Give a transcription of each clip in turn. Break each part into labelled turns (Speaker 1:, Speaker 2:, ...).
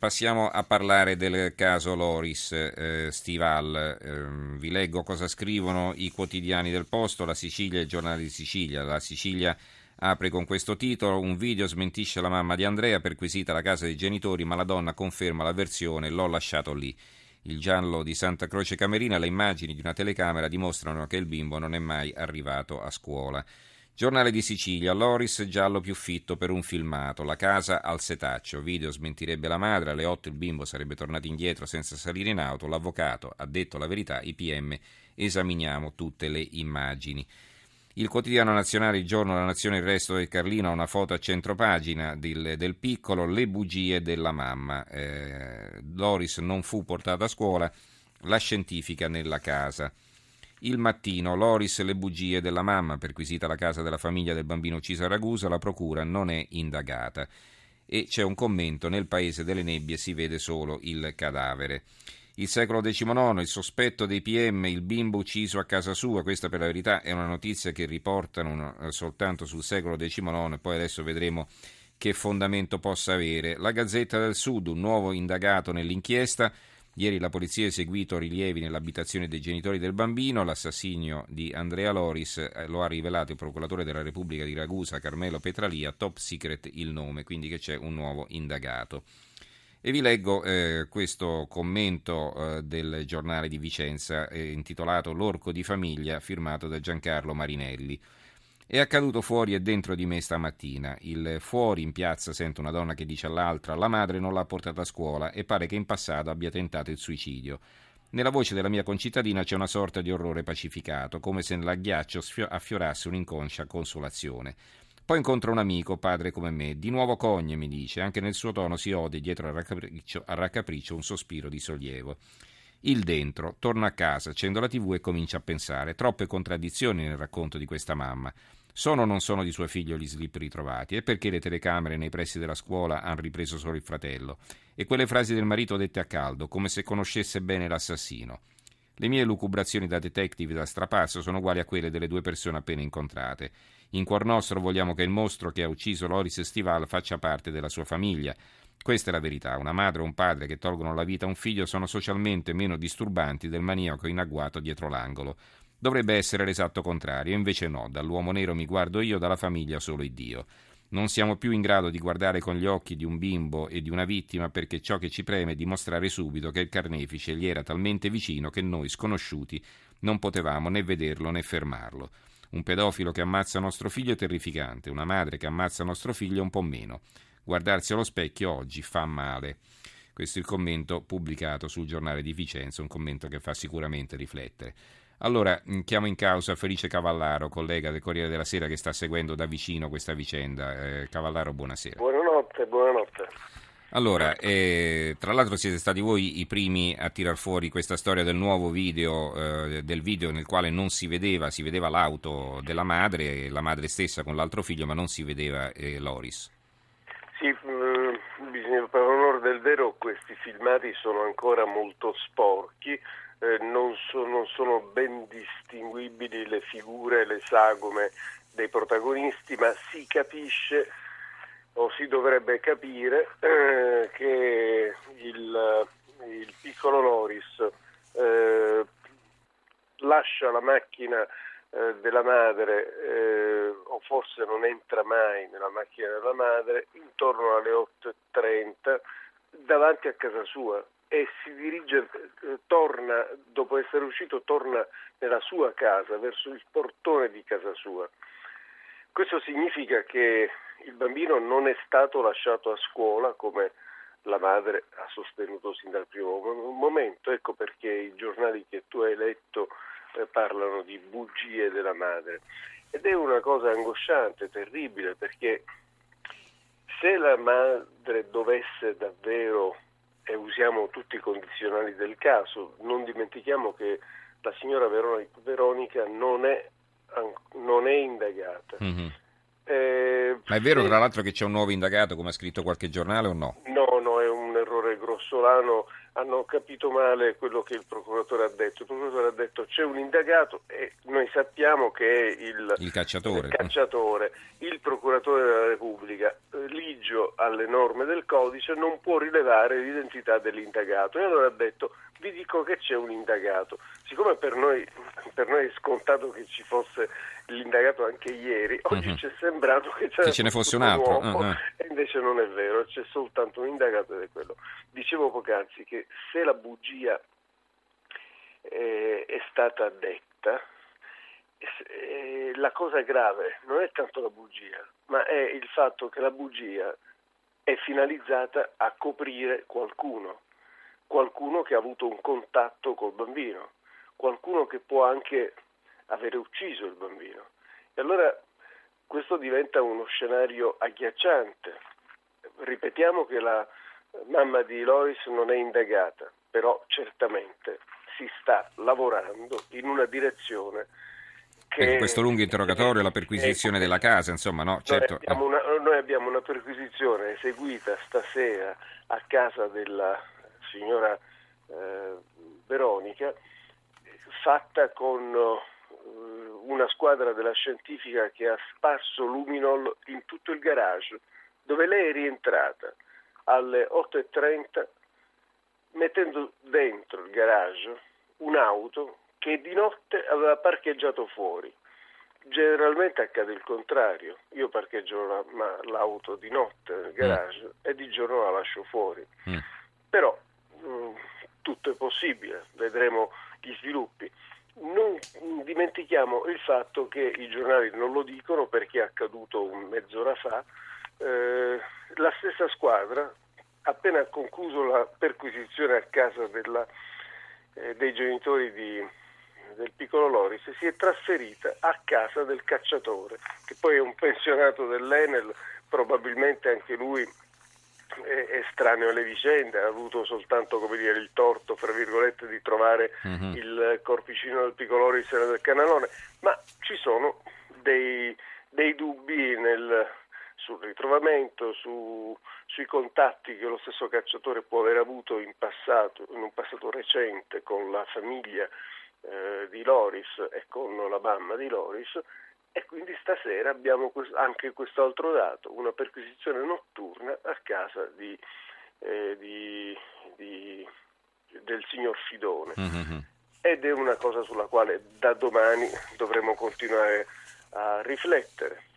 Speaker 1: Passiamo a parlare del caso Loris eh, Stival. Eh, vi leggo cosa scrivono i quotidiani del posto, la Sicilia e il giornale di Sicilia. La Sicilia apre con questo titolo: Un video smentisce la mamma di Andrea, perquisita la casa dei genitori, ma la donna conferma la versione, l'ho lasciato lì. Il giallo di Santa Croce Camerina, le immagini di una telecamera dimostrano che il bimbo non è mai arrivato a scuola. Giornale di Sicilia, Loris giallo più fitto per un filmato, la casa al setaccio, video smentirebbe la madre, alle 8 il bimbo sarebbe tornato indietro senza salire in auto, l'avvocato ha detto la verità, i PM esaminiamo tutte le immagini. Il quotidiano nazionale, il giorno, la nazione, il resto del Carlino ha una foto a centropagina del, del piccolo, le bugie della mamma. Eh, Loris non fu portato a scuola, la scientifica nella casa. Il mattino, Loris le bugie della mamma, perquisita la casa della famiglia del bambino ucciso a Ragusa, la procura non è indagata. E c'è un commento, nel paese delle nebbie si vede solo il cadavere. Il secolo XIX, il sospetto dei PM, il bimbo ucciso a casa sua, questa per la verità è una notizia che riportano eh, soltanto sul secolo XIX poi adesso vedremo che fondamento possa avere. La Gazzetta del Sud, un nuovo indagato nell'inchiesta, Ieri la polizia ha eseguito rilievi nell'abitazione dei genitori del bambino. L'assassinio di Andrea Loris eh, lo ha rivelato il procuratore della Repubblica di Ragusa, Carmelo Petralia, top secret il nome, quindi che c'è un nuovo indagato. E vi leggo eh, questo commento eh, del giornale di Vicenza eh, intitolato L'orco di famiglia, firmato da Giancarlo Marinelli. È accaduto fuori e dentro di me stamattina. Il fuori in piazza sento una donna che dice all'altra la madre non l'ha portata a scuola e pare che in passato abbia tentato il suicidio. Nella voce della mia concittadina c'è una sorta di orrore pacificato, come se nell'agghiaccio affiorasse un'inconscia consolazione. Poi incontro un amico, padre come me, di nuovo cogne, mi dice, anche nel suo tono si ode dietro al raccapriccio, al raccapriccio un sospiro di sollievo. Il dentro, torno a casa, accendo la tv e comincio a pensare. Troppe contraddizioni nel racconto di questa mamma. Sono o non sono di suo figlio gli slip ritrovati? E perché le telecamere nei pressi della scuola hanno ripreso solo il fratello? E quelle frasi del marito dette a caldo, come se conoscesse bene l'assassino? Le mie lucubrazioni da detective da strapazzo sono uguali a quelle delle due persone appena incontrate. In cuor nostro vogliamo che il mostro che ha ucciso Loris Stival faccia parte della sua famiglia. Questa è la verità. Una madre o un padre che tolgono la vita a un figlio sono socialmente meno disturbanti del maniaco in agguato dietro l'angolo. Dovrebbe essere l'esatto contrario, invece no, dall'uomo nero mi guardo io, dalla famiglia solo il Dio. Non siamo più in grado di guardare con gli occhi di un bimbo e di una vittima perché ciò che ci preme è dimostrare subito che il carnefice gli era talmente vicino che noi, sconosciuti, non potevamo né vederlo né fermarlo. Un pedofilo che ammazza nostro figlio è terrificante, una madre che ammazza nostro figlio un po' meno. Guardarsi allo specchio oggi fa male. Questo è il commento pubblicato sul giornale di Vicenza, un commento che fa sicuramente riflettere. Allora, mm, chiamo in causa Felice Cavallaro, collega del Corriere della Sera che sta seguendo da vicino questa vicenda. Eh, Cavallaro, buonasera.
Speaker 2: Buonanotte, buonanotte.
Speaker 1: Allora, eh, tra l'altro siete stati voi i primi a tirar fuori questa storia del nuovo video, eh, del video nel quale non si vedeva, si vedeva l'auto della madre, la madre stessa con l'altro figlio, ma non si vedeva eh, Loris.
Speaker 2: Sì, per onore del vero questi filmati sono ancora molto sporchi, eh, non, so, non, sono ben distinguibili le figure, le sagome dei protagonisti, ma si capisce o si dovrebbe capire eh, che il, il, piccolo Loris eh, lascia la macchina eh, della madre eh, o forse non entra mai nella macchina della madre intorno alle 8.30 davanti a casa sua e si dirige, eh, torna, dopo essere uscito, torna nella sua casa, verso il portone di casa sua. Questo significa che il bambino non è stato lasciato a scuola come la madre ha sostenuto sin dal primo momento. Ecco perché i giornali che tu hai letto eh, parlano di bugie della madre. Ed è una cosa angosciante, terribile, perché se la madre dovesse davvero e usiamo tutti i condizionali del caso. Non dimentichiamo che la signora Veronica non è, non è indagata.
Speaker 1: Mm-hmm. Eh, Ma è vero, tra l'altro, che c'è un nuovo indagato, come ha scritto qualche giornale o no?
Speaker 2: No, no, è un errore grossolano. Hanno capito male quello che il procuratore ha detto. Il procuratore ha detto c'è un indagato e noi sappiamo che è il,
Speaker 1: il cacciatore.
Speaker 2: Il, cacciatore. il procuratore della Repubblica, ligio alle norme del codice, non può rilevare l'identità dell'indagato. E allora ha detto vi dico che c'è un indagato. Siccome per noi, per noi è scontato che ci fosse l'indagato anche ieri, oggi uh-huh. ci è sembrato che,
Speaker 1: che ce ne fosse un altro.
Speaker 2: Uh-huh. E invece non è vero, c'è soltanto un indagato ed è quello. Dicevo poc'anzi che se la bugia eh, è stata detta, eh, la cosa grave non è tanto la bugia, ma è il fatto che la bugia è finalizzata a coprire qualcuno, qualcuno che ha avuto un contatto col bambino, qualcuno che può anche avere ucciso il bambino. E allora questo diventa uno scenario agghiacciante. Ripetiamo che la mamma di Lois non è indagata, però certamente si sta lavorando in una direzione che...
Speaker 1: Ecco, questo lungo interrogatorio, la perquisizione della casa, insomma, no? Certo.
Speaker 2: Noi, abbiamo una, noi abbiamo una perquisizione eseguita stasera a casa della signora eh, Veronica, fatta con una squadra della scientifica che ha sparso luminol in tutto il garage, dove lei è rientrata alle 8.30 mettendo dentro il garage un'auto che di notte aveva parcheggiato fuori. Generalmente accade il contrario, io parcheggio la, ma, l'auto di notte nel garage mm. e di giorno la lascio fuori. Mm. Però mm, tutto è possibile, vedremo gli sviluppi. Non dimentichiamo il fatto che i giornali non lo dicono perché è accaduto mezz'ora fa. Eh, la stessa squadra, appena concluso la perquisizione a casa della, eh, dei genitori di, del piccolo Loris, si è trasferita a casa del cacciatore, che poi è un pensionato dell'Enel, probabilmente anche lui estraneo alle vicende, ha avuto soltanto dire, il torto fra virgolette, di trovare uh-huh. il corpicino del piccolo Risera del Canalone, ma ci sono dei, dei dubbi nel, sul ritrovamento, su, sui contatti che lo stesso cacciatore può aver avuto in passato, in un passato recente con la famiglia eh, di Loris e con la mamma di Loris e quindi stasera abbiamo anche quest'altro dato, una perquisizione notturna a casa di, eh, di, di, del signor Fidone. Mm-hmm. Ed è una cosa sulla quale da domani dovremo continuare a riflettere.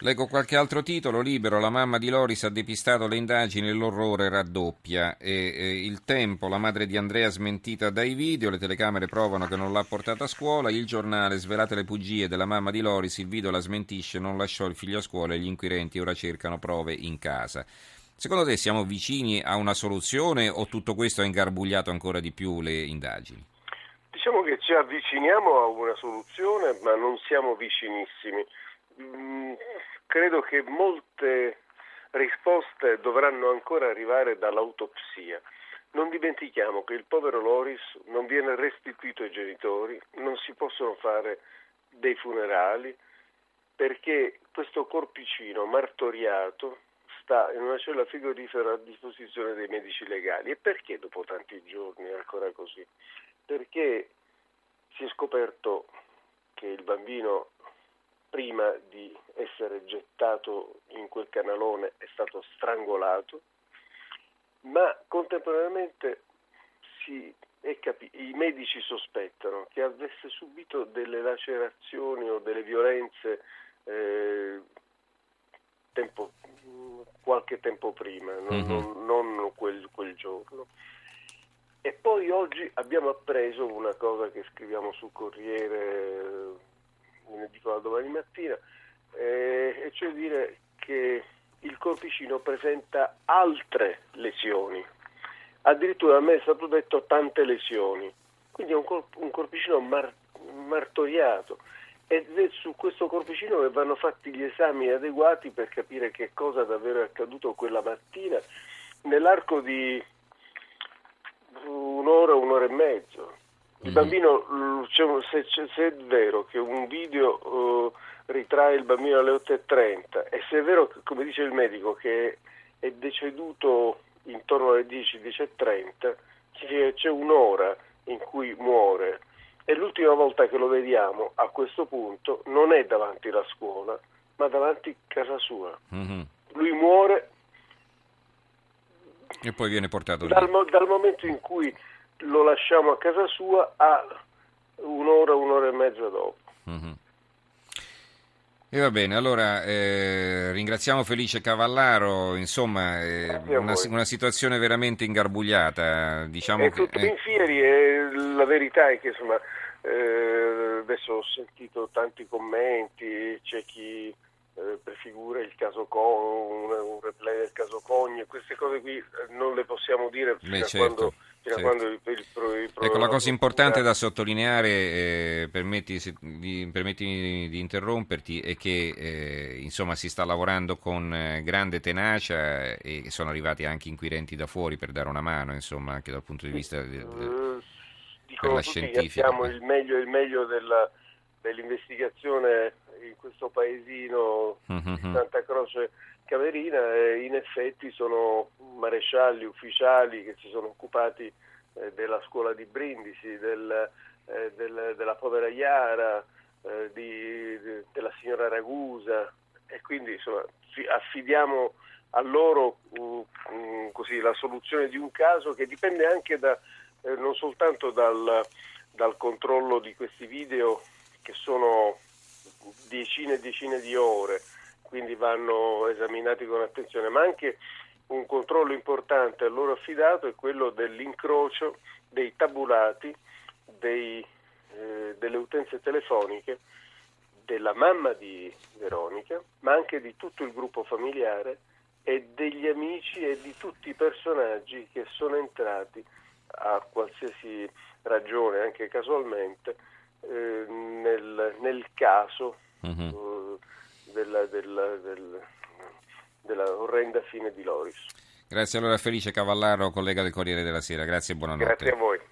Speaker 1: Leggo qualche altro titolo, libero, la mamma di Loris ha depistato le indagini e l'orrore raddoppia. E, e, il tempo, la madre di Andrea smentita dai video, le telecamere provano che non l'ha portata a scuola, il giornale svelate le bugie della mamma di Loris, il video la smentisce, non lasciò il figlio a scuola e gli inquirenti ora cercano prove in casa. Secondo te siamo vicini a una soluzione o tutto questo ha ingarbugliato ancora di più le indagini?
Speaker 2: Diciamo che ci avviciniamo a una soluzione, ma non siamo vicinissimi Mm, credo che molte risposte dovranno ancora arrivare dall'autopsia. Non dimentichiamo che il povero Loris non viene restituito ai genitori, non si possono fare dei funerali perché questo corpicino martoriato sta in una cella frigorifera a disposizione dei medici legali. E perché dopo tanti giorni è ancora così? Perché si è scoperto che il bambino prima di essere gettato in quel canalone è stato strangolato, ma contemporaneamente capi- i medici sospettano che avesse subito delle lacerazioni o delle violenze eh, tempo, qualche tempo prima, non, mm-hmm. non, non quel, quel giorno. E poi oggi abbiamo appreso una cosa che scriviamo sul Corriere ne dico da domani mattina, eh, e cioè dire che il corpicino presenta altre lesioni. Addirittura a me è stato detto tante lesioni, quindi è un, corp- un corpicino mar- martoriato ed è su questo corpicino che vanno fatti gli esami adeguati per capire che cosa davvero è accaduto quella mattina nell'arco di un'ora, un'ora e mezzo. Il bambino, se, se, è vero che un video uh, ritrae il bambino alle 8.30 e se è vero, come dice il medico, che è deceduto intorno alle 10-10.30, c'è un'ora in cui muore e l'ultima volta che lo vediamo a questo punto non è davanti alla scuola, ma davanti a casa sua. Mm-hmm. Lui muore
Speaker 1: e poi viene portato
Speaker 2: dal, dal, momento in cui lo lasciamo a casa sua a un'ora, un'ora e mezza dopo. Mm-hmm.
Speaker 1: E va bene, allora eh, ringraziamo Felice Cavallaro, insomma eh, una, una, situazione veramente ingarbugliata. Diciamo
Speaker 2: è tutto
Speaker 1: che,
Speaker 2: eh... in fieri e la verità è che insomma, eh, adesso ho sentito tanti commenti, c'è chi eh, prefigura il caso Con, un, un, replay del caso Cogni, queste cose qui eh, non le possiamo dire fino Beh, a certo. quando
Speaker 1: Certo. Il, il, il, ecco, la cosa importante da sottolineare, eh, permetti, di, permettimi di interromperti, è che eh, insomma, si sta lavorando con eh, grande tenacia e sono arrivati anche inquirenti da fuori per dare una mano, insomma, anche dal punto di vista de, de,
Speaker 2: della scientifica. Abbiamo il meglio, il meglio della, dell'investigazione in questo paesino mm-hmm. di Santa Croce Caverina e in effetti sono marescialli, ufficiali che si sono occupati eh, della scuola di Brindisi, del, eh, del, della povera Iara, eh, di, de, della signora Ragusa. E quindi insomma, affidiamo a loro uh, um, così, la soluzione di un caso che dipende anche da, eh, non soltanto dal, dal controllo di questi video che sono decine e decine di ore, quindi vanno esaminati con attenzione, ma anche un controllo importante a loro affidato è quello dell'incrocio dei tabulati dei, eh, delle utenze telefoniche della mamma di Veronica, ma anche di tutto il gruppo familiare e degli amici e di tutti i personaggi che sono entrati a qualsiasi ragione, anche casualmente, eh, nel, nel, caso uh-huh. eh, della, della, del, della orrenda fine di Loris.
Speaker 1: Grazie allora Felice Cavallaro, collega del Corriere della Sera. Grazie e buonanotte.
Speaker 2: Grazie a voi.